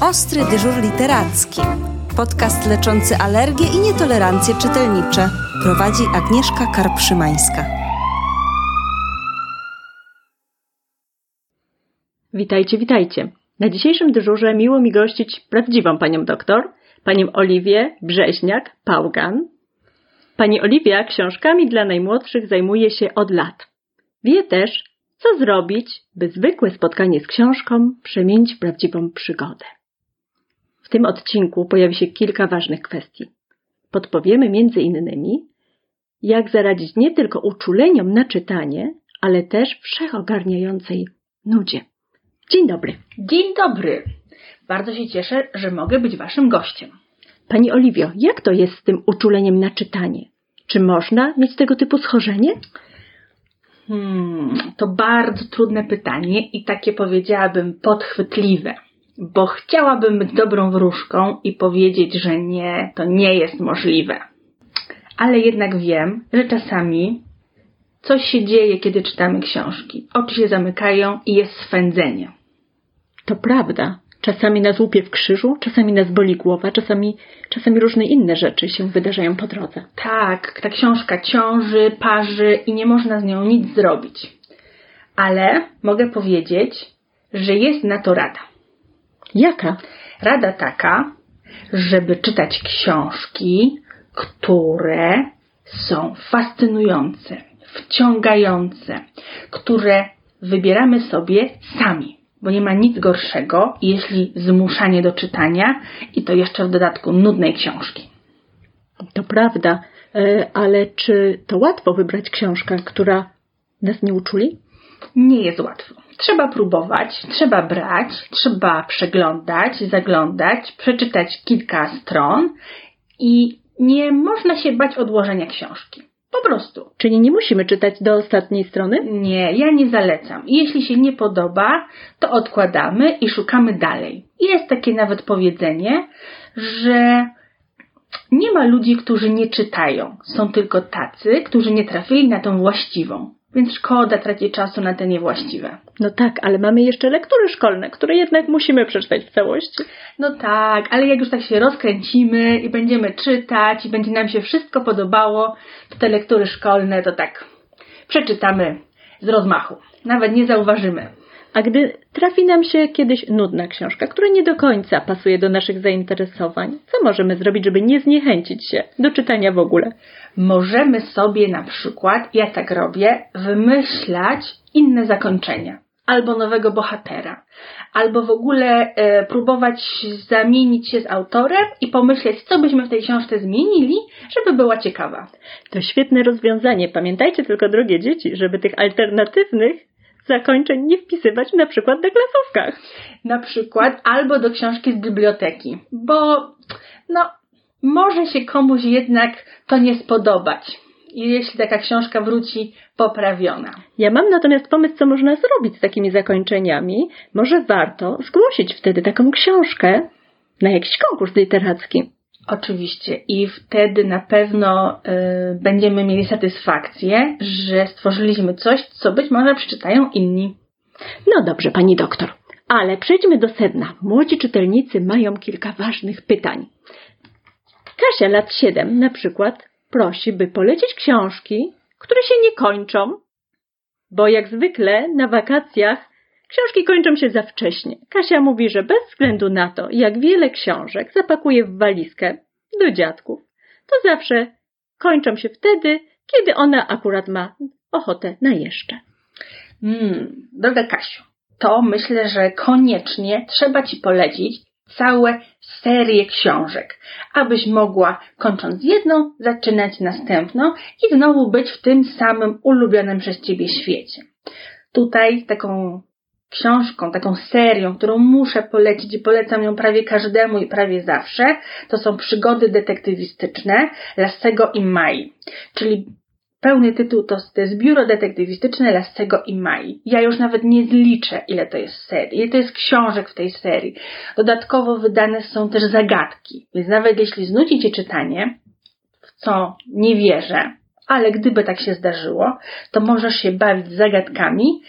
Ostry dyżur literacki. Podcast leczący alergie i nietolerancje czytelnicze. Prowadzi Agnieszka Karpszymańska. Witajcie, witajcie. Na dzisiejszym dyżurze miło mi gościć prawdziwą panią doktor, panią Oliwię Brzeźniak-Pałgan. Pani Oliwia książkami dla najmłodszych zajmuje się od lat. Wie też, co zrobić, by zwykłe spotkanie z książką przemienić w prawdziwą przygodę. W tym odcinku pojawi się kilka ważnych kwestii. Podpowiemy między innymi, jak zaradzić nie tylko uczuleniom na czytanie, ale też wszechogarniającej nudzie. Dzień dobry. Dzień dobry. Bardzo się cieszę, że mogę być Waszym gościem. Pani Oliwio, jak to jest z tym uczuleniem na czytanie? Czy można mieć tego typu schorzenie? Hmm, to bardzo trudne pytanie i takie powiedziałabym podchwytliwe, bo chciałabym być dobrą wróżką i powiedzieć, że nie, to nie jest możliwe. Ale jednak wiem, że czasami coś się dzieje, kiedy czytamy książki. Oczy się zamykają i jest swędzenie. To prawda. Czasami nas łupie w krzyżu, czasami nas boli głowa, czasami, czasami różne inne rzeczy się wydarzają po drodze. Tak, ta książka ciąży, parzy i nie można z nią nic zrobić. Ale mogę powiedzieć, że jest na to rada. Jaka? Rada taka, żeby czytać książki, które są fascynujące, wciągające, które wybieramy sobie sami bo nie ma nic gorszego, jeśli zmuszanie do czytania i to jeszcze w dodatku nudnej książki. To prawda, e, ale czy to łatwo wybrać książkę, która nas nie uczuli? Nie jest łatwo. Trzeba próbować, trzeba brać, trzeba przeglądać, zaglądać, przeczytać kilka stron i nie można się bać odłożenia książki. Po prostu. Czyli nie musimy czytać do ostatniej strony? Nie, ja nie zalecam. Jeśli się nie podoba, to odkładamy i szukamy dalej. Jest takie nawet powiedzenie, że nie ma ludzi, którzy nie czytają. Są tylko tacy, którzy nie trafili na tą właściwą. Więc szkoda tracić czasu na te niewłaściwe. No tak, ale mamy jeszcze lektury szkolne, które jednak musimy przeczytać w całości. No tak, ale jak już tak się rozkręcimy i będziemy czytać i będzie nam się wszystko podobało, to te lektury szkolne to tak przeczytamy z rozmachu. Nawet nie zauważymy. A gdy trafi nam się kiedyś nudna książka, która nie do końca pasuje do naszych zainteresowań, co możemy zrobić, żeby nie zniechęcić się do czytania w ogóle? Możemy sobie na przykład, ja tak robię, wymyślać inne zakończenia. Albo nowego bohatera, albo w ogóle e, próbować zamienić się z autorem i pomyśleć, co byśmy w tej książce zmienili, żeby była ciekawa. To świetne rozwiązanie. Pamiętajcie tylko, drogie dzieci, żeby tych alternatywnych zakończeń nie wpisywać na przykład na klasówkach. Na przykład albo do książki z biblioteki, bo no, może się komuś jednak to nie spodobać. Jeśli taka książka wróci poprawiona. Ja mam natomiast pomysł, co można zrobić z takimi zakończeniami. Może warto zgłosić wtedy taką książkę na jakiś konkurs literacki. Oczywiście i wtedy na pewno y, będziemy mieli satysfakcję, że stworzyliśmy coś, co być może przeczytają inni. No dobrze, pani doktor, ale przejdźmy do sedna. Młodzi czytelnicy mają kilka ważnych pytań. Kasia, lat 7 na przykład, prosi, by polecić książki, które się nie kończą, bo jak zwykle na wakacjach książki kończą się za wcześnie. Kasia mówi, że bez względu na to, jak wiele książek zapakuje w walizkę do dziadków, to zawsze kończą się wtedy, kiedy ona akurat ma ochotę na jeszcze. Hmm, droga Kasiu, to myślę, że koniecznie trzeba Ci polecić całe serię książek, abyś mogła, kończąc jedną, zaczynać następną i znowu być w tym samym ulubionym przez Ciebie świecie. Tutaj taką książką, taką serią, którą muszę polecić i polecam ją prawie każdemu i prawie zawsze, to są przygody detektywistyczne Lassego i Mai, czyli Pełny tytuł to, to jest Biuro Detektywistyczne Lassego i Mai. Ja już nawet nie zliczę, ile to jest serii, ile to jest książek w tej serii. Dodatkowo wydane są też zagadki, więc nawet jeśli znudzi Cię czytanie, w co nie wierzę, ale gdyby tak się zdarzyło, to możesz się bawić zagadkami,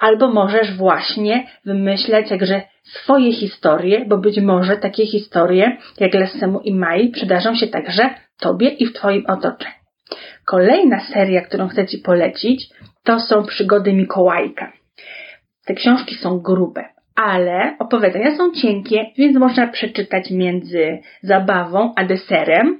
Albo możesz właśnie wymyśleć także swoje historie, bo być może takie historie jak Lessemu i Mai przydarzą się także Tobie i w Twoim otoczeniu. Kolejna seria, którą chcę Ci polecić, to są przygody Mikołajka. Te książki są grube, ale opowiadania są cienkie, więc można przeczytać między zabawą a deserem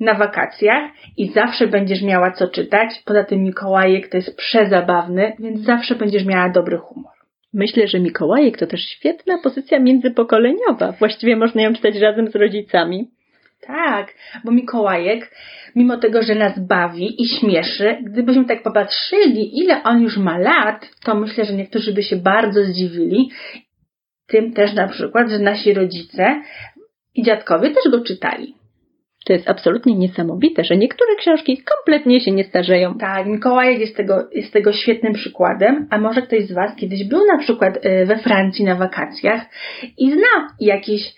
na wakacjach i zawsze będziesz miała co czytać. Poza tym Mikołajek to jest przezabawny, więc zawsze będziesz miała dobry humor. Myślę, że Mikołajek to też świetna pozycja międzypokoleniowa. Właściwie można ją czytać razem z rodzicami. Tak, bo Mikołajek, mimo tego, że nas bawi i śmieszy, gdybyśmy tak popatrzyli, ile on już ma lat, to myślę, że niektórzy by się bardzo zdziwili. Tym też na przykład, że nasi rodzice i dziadkowie też go czytali. To jest absolutnie niesamowite, że niektóre książki kompletnie się nie starzeją. Tak, Mikołajek jest tego, jest tego świetnym przykładem, a może ktoś z Was kiedyś był na przykład y, we Francji na wakacjach i zna jakieś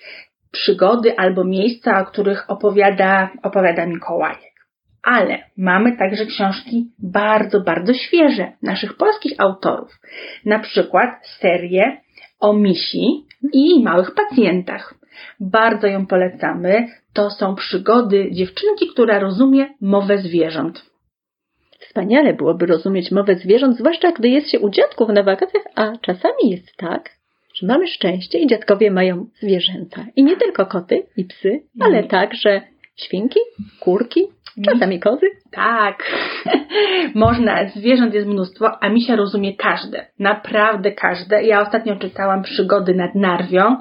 przygody albo miejsca, o których opowiada, opowiada Mikołajek. Ale mamy także książki bardzo, bardzo świeże naszych polskich autorów. Na przykład serię o misi i małych pacjentach. Bardzo ją polecamy. To są przygody dziewczynki, która rozumie mowę zwierząt. Wspaniale byłoby rozumieć mowę zwierząt, zwłaszcza gdy jest się u dziadków na wakacjach, a czasami jest tak, że mamy szczęście i dziadkowie mają zwierzęta. I nie tylko koty i psy, ale Nie. także świnki, kurki, czasami kozy. Tak, można, zwierząt jest mnóstwo, a misia rozumie każde, naprawdę każde. Ja ostatnio czytałam przygody nad Narwią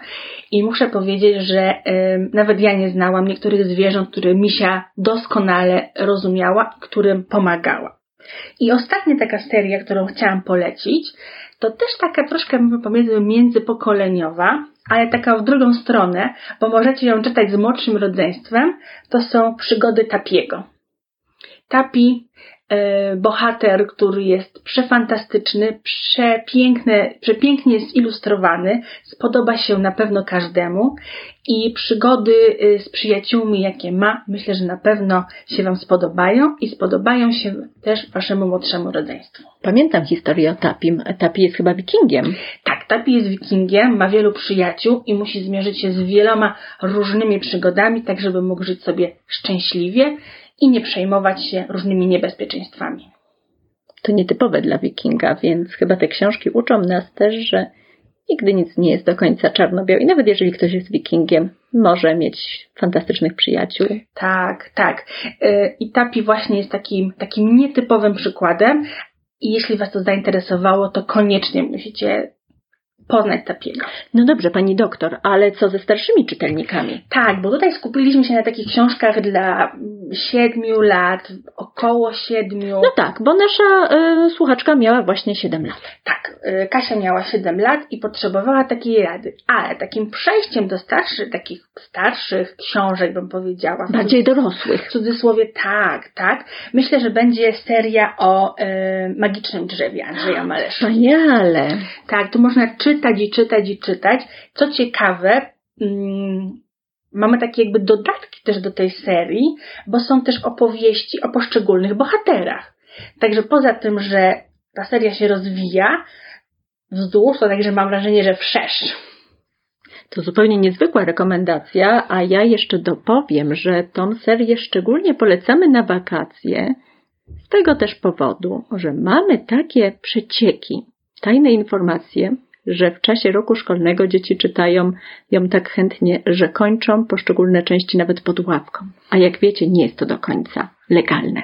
i muszę powiedzieć, że y, nawet ja nie znałam niektórych zwierząt, które misia doskonale rozumiała, którym pomagała. I ostatnia taka seria, którą chciałam polecić, to też taka troszkę powiedzmy międzypokoleniowa, ale taka w drugą stronę, bo możecie ją czytać z młodszym rodzeństwem, to są przygody Tapiego. Tapi, e, bohater, który jest przefantastyczny, przepiękny, przepięknie zilustrowany, spodoba się na pewno każdemu i przygody e, z przyjaciółmi, jakie ma, myślę, że na pewno się Wam spodobają i spodobają się też Waszemu młodszemu rodzeństwu. Pamiętam historię o Tapim. Tapi jest chyba wikingiem. Tak, Tapi jest wikingiem, ma wielu przyjaciół i musi zmierzyć się z wieloma różnymi przygodami, tak żeby mógł żyć sobie szczęśliwie i nie przejmować się różnymi niebezpieczeństwami. To nietypowe dla wikinga, więc chyba te książki uczą nas też, że nigdy nic nie jest do końca czarno-białe. I nawet jeżeli ktoś jest wikingiem, może mieć fantastycznych przyjaciół. Tak, tak. Yy, I Tapi właśnie jest takim, takim nietypowym przykładem. I jeśli Was to zainteresowało, to koniecznie musicie poznać Tapiego. No dobrze, pani doktor, ale co ze starszymi czytelnikami? Tak, bo tutaj skupiliśmy się na takich książkach dla siedmiu lat, około siedmiu. No tak, bo nasza y, słuchaczka miała właśnie 7 lat. Tak, y, Kasia miała 7 lat i potrzebowała takiej rady, ale takim przejściem do starszych, takich starszych książek, bym powiedziała. Bardziej dorosłych. W cudzysłowie tak, tak. Myślę, że będzie seria o y, magicznym drzewie Andrzeja Malesza. Wspaniale. Tak, tu można czytać i czytać i czytać. Co ciekawe, mm, mamy takie jakby dodatki też do tej serii, bo są też opowieści o poszczególnych bohaterach. Także poza tym, że ta seria się rozwija wzdłuż, to także mam wrażenie, że wszerz. To zupełnie niezwykła rekomendacja, a ja jeszcze dopowiem, że tą serię szczególnie polecamy na wakacje z tego też powodu, że mamy takie przecieki, tajne informacje, że w czasie roku szkolnego dzieci czytają ją tak chętnie, że kończą poszczególne części nawet pod ławką. A jak wiecie, nie jest to do końca legalne.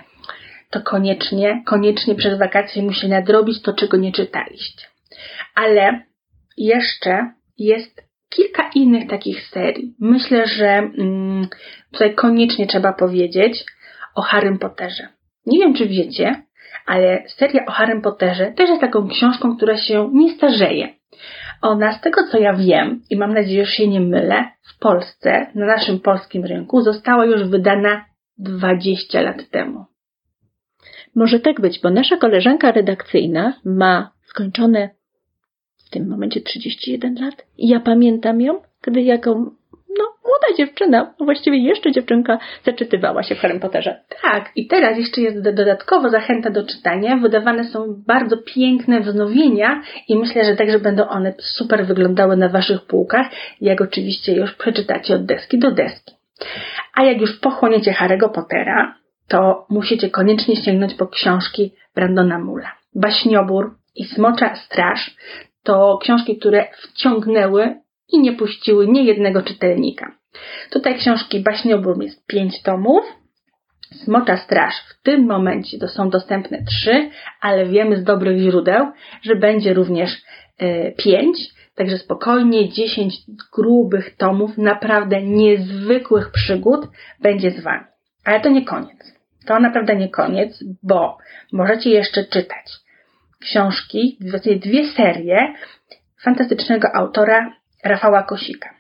To koniecznie, koniecznie przed wakacje musi nadrobić to, czego nie czytaliście. Ale jeszcze jest kilka innych takich serii. Myślę, że mm, tutaj koniecznie trzeba powiedzieć o Harrym Potterze. Nie wiem, czy wiecie, ale seria o Harrym Potterze też jest taką książką, która się nie starzeje. Ona, z tego co ja wiem, i mam nadzieję, że się nie mylę, w Polsce, na naszym polskim rynku, została już wydana 20 lat temu. Może tak być, bo nasza koleżanka redakcyjna ma skończone w tym momencie 31 lat i ja pamiętam ją, gdy jako no, młoda dziewczyna, właściwie jeszcze dziewczynka, zaczytywała się w Harry Potterze. Tak, i teraz jeszcze jest dodatkowo zachęta do czytania. Wydawane są bardzo piękne wznowienia i myślę, że także będą one super wyglądały na Waszych półkach, jak oczywiście już przeczytacie od deski do deski. A jak już pochłoniecie Harry'ego Pottera, to musicie koniecznie sięgnąć po książki Brandona Mula. Baśniobór i Smocza Straż to książki, które wciągnęły i nie puściły niejednego czytelnika. Tutaj książki Baśniobór jest pięć tomów, Smocza Straż w tym momencie to są dostępne trzy, ale wiemy z dobrych źródeł, że będzie również y, pięć, także spokojnie dziesięć grubych tomów naprawdę niezwykłych przygód będzie z Wami. Ale to nie koniec. To naprawdę nie koniec, bo możecie jeszcze czytać książki, dwie serie fantastycznego autora Rafała Kosika.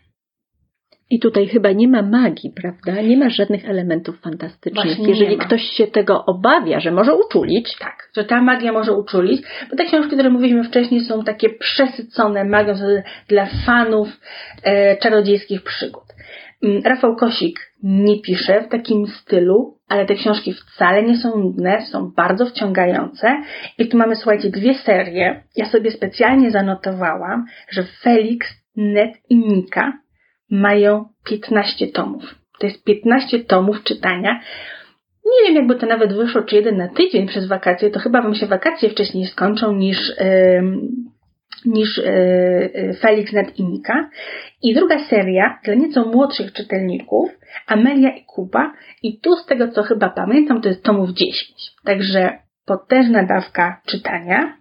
I tutaj chyba nie ma magii, prawda? Nie ma żadnych elementów fantastycznych. Właśnie Jeżeli ktoś się tego obawia, że może uczulić, Tak, że ta magia może uczulić, bo te książki, które mówiliśmy wcześniej, są takie przesycone magią dla fanów e, czarodziejskich przygód. Mm, Rafał Kosik nie pisze w takim stylu, ale te książki wcale nie są nudne, są bardzo wciągające. I tu mamy, słuchajcie, dwie serie. Ja sobie specjalnie zanotowałam, że Felix, Ned i Nika mają 15 tomów. To jest 15 tomów czytania. Nie wiem, jakby to nawet wyszło, czy jeden na tydzień przez wakacje, to chyba wam się wakacje wcześniej skończą niż, ym, niż yy, Felix Ned i Nika. I druga seria dla nieco młodszych czytelników, Amelia i Kuba. I tu z tego, co chyba pamiętam, to jest tomów 10. Także potężna dawka czytania.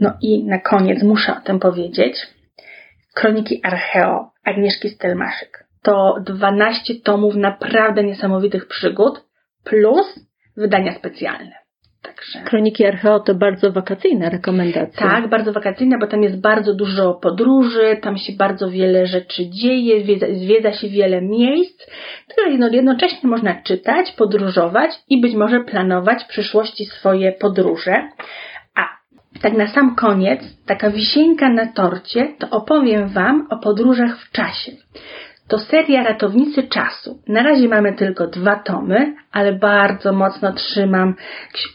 No i na koniec muszę o tym powiedzieć. Kroniki Archeo Agnieszki Stelmaszyk. To 12 tomów naprawdę niesamowitych przygód plus wydania specjalne. Także. Kroniki Archeo to bardzo wakacyjna rekomendacja. Tak, bardzo wakacyjna, bo tam jest bardzo dużo podróży, tam się bardzo wiele rzeczy dzieje, zwiedza, zwiedza się wiele miejsc, które no, jednocześnie można czytać, podróżować i być może planować w przyszłości swoje podróże. Tak na sam koniec, taka wisienka na torcie, to opowiem Wam o podróżach w czasie. To seria Ratownicy Czasu. Na razie mamy tylko dwa tomy, ale bardzo mocno trzymam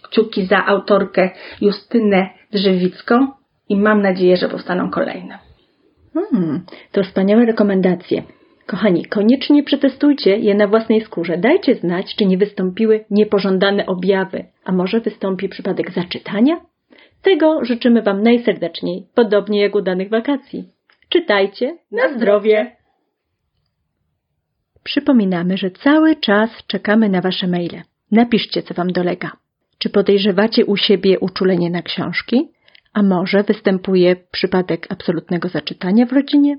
kciuki za autorkę Justynę Drzewicką i mam nadzieję, że powstaną kolejne. Hmm, to wspaniałe rekomendacje. Kochani, koniecznie przetestujcie je na własnej skórze. Dajcie znać, czy nie wystąpiły niepożądane objawy, a może wystąpi przypadek zaczytania? Tego życzymy Wam najserdeczniej, podobnie jak udanych wakacji. Czytajcie na zdrowie! Przypominamy, że cały czas czekamy na Wasze maile. Napiszcie, co Wam dolega. Czy podejrzewacie u siebie uczulenie na książki? A może występuje przypadek absolutnego zaczytania w rodzinie?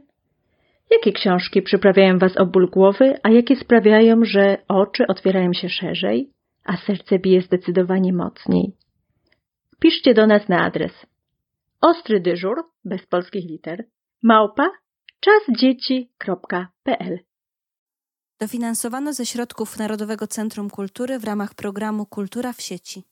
Jakie książki przyprawiają Was o ból głowy, a jakie sprawiają, że oczy otwierają się szerzej, a serce bije zdecydowanie mocniej? Piszcie do nas na adres ostry dyżur, bez polskich liter, małpa czasdzieci.pl Dofinansowano ze środków Narodowego Centrum Kultury w ramach programu Kultura w sieci.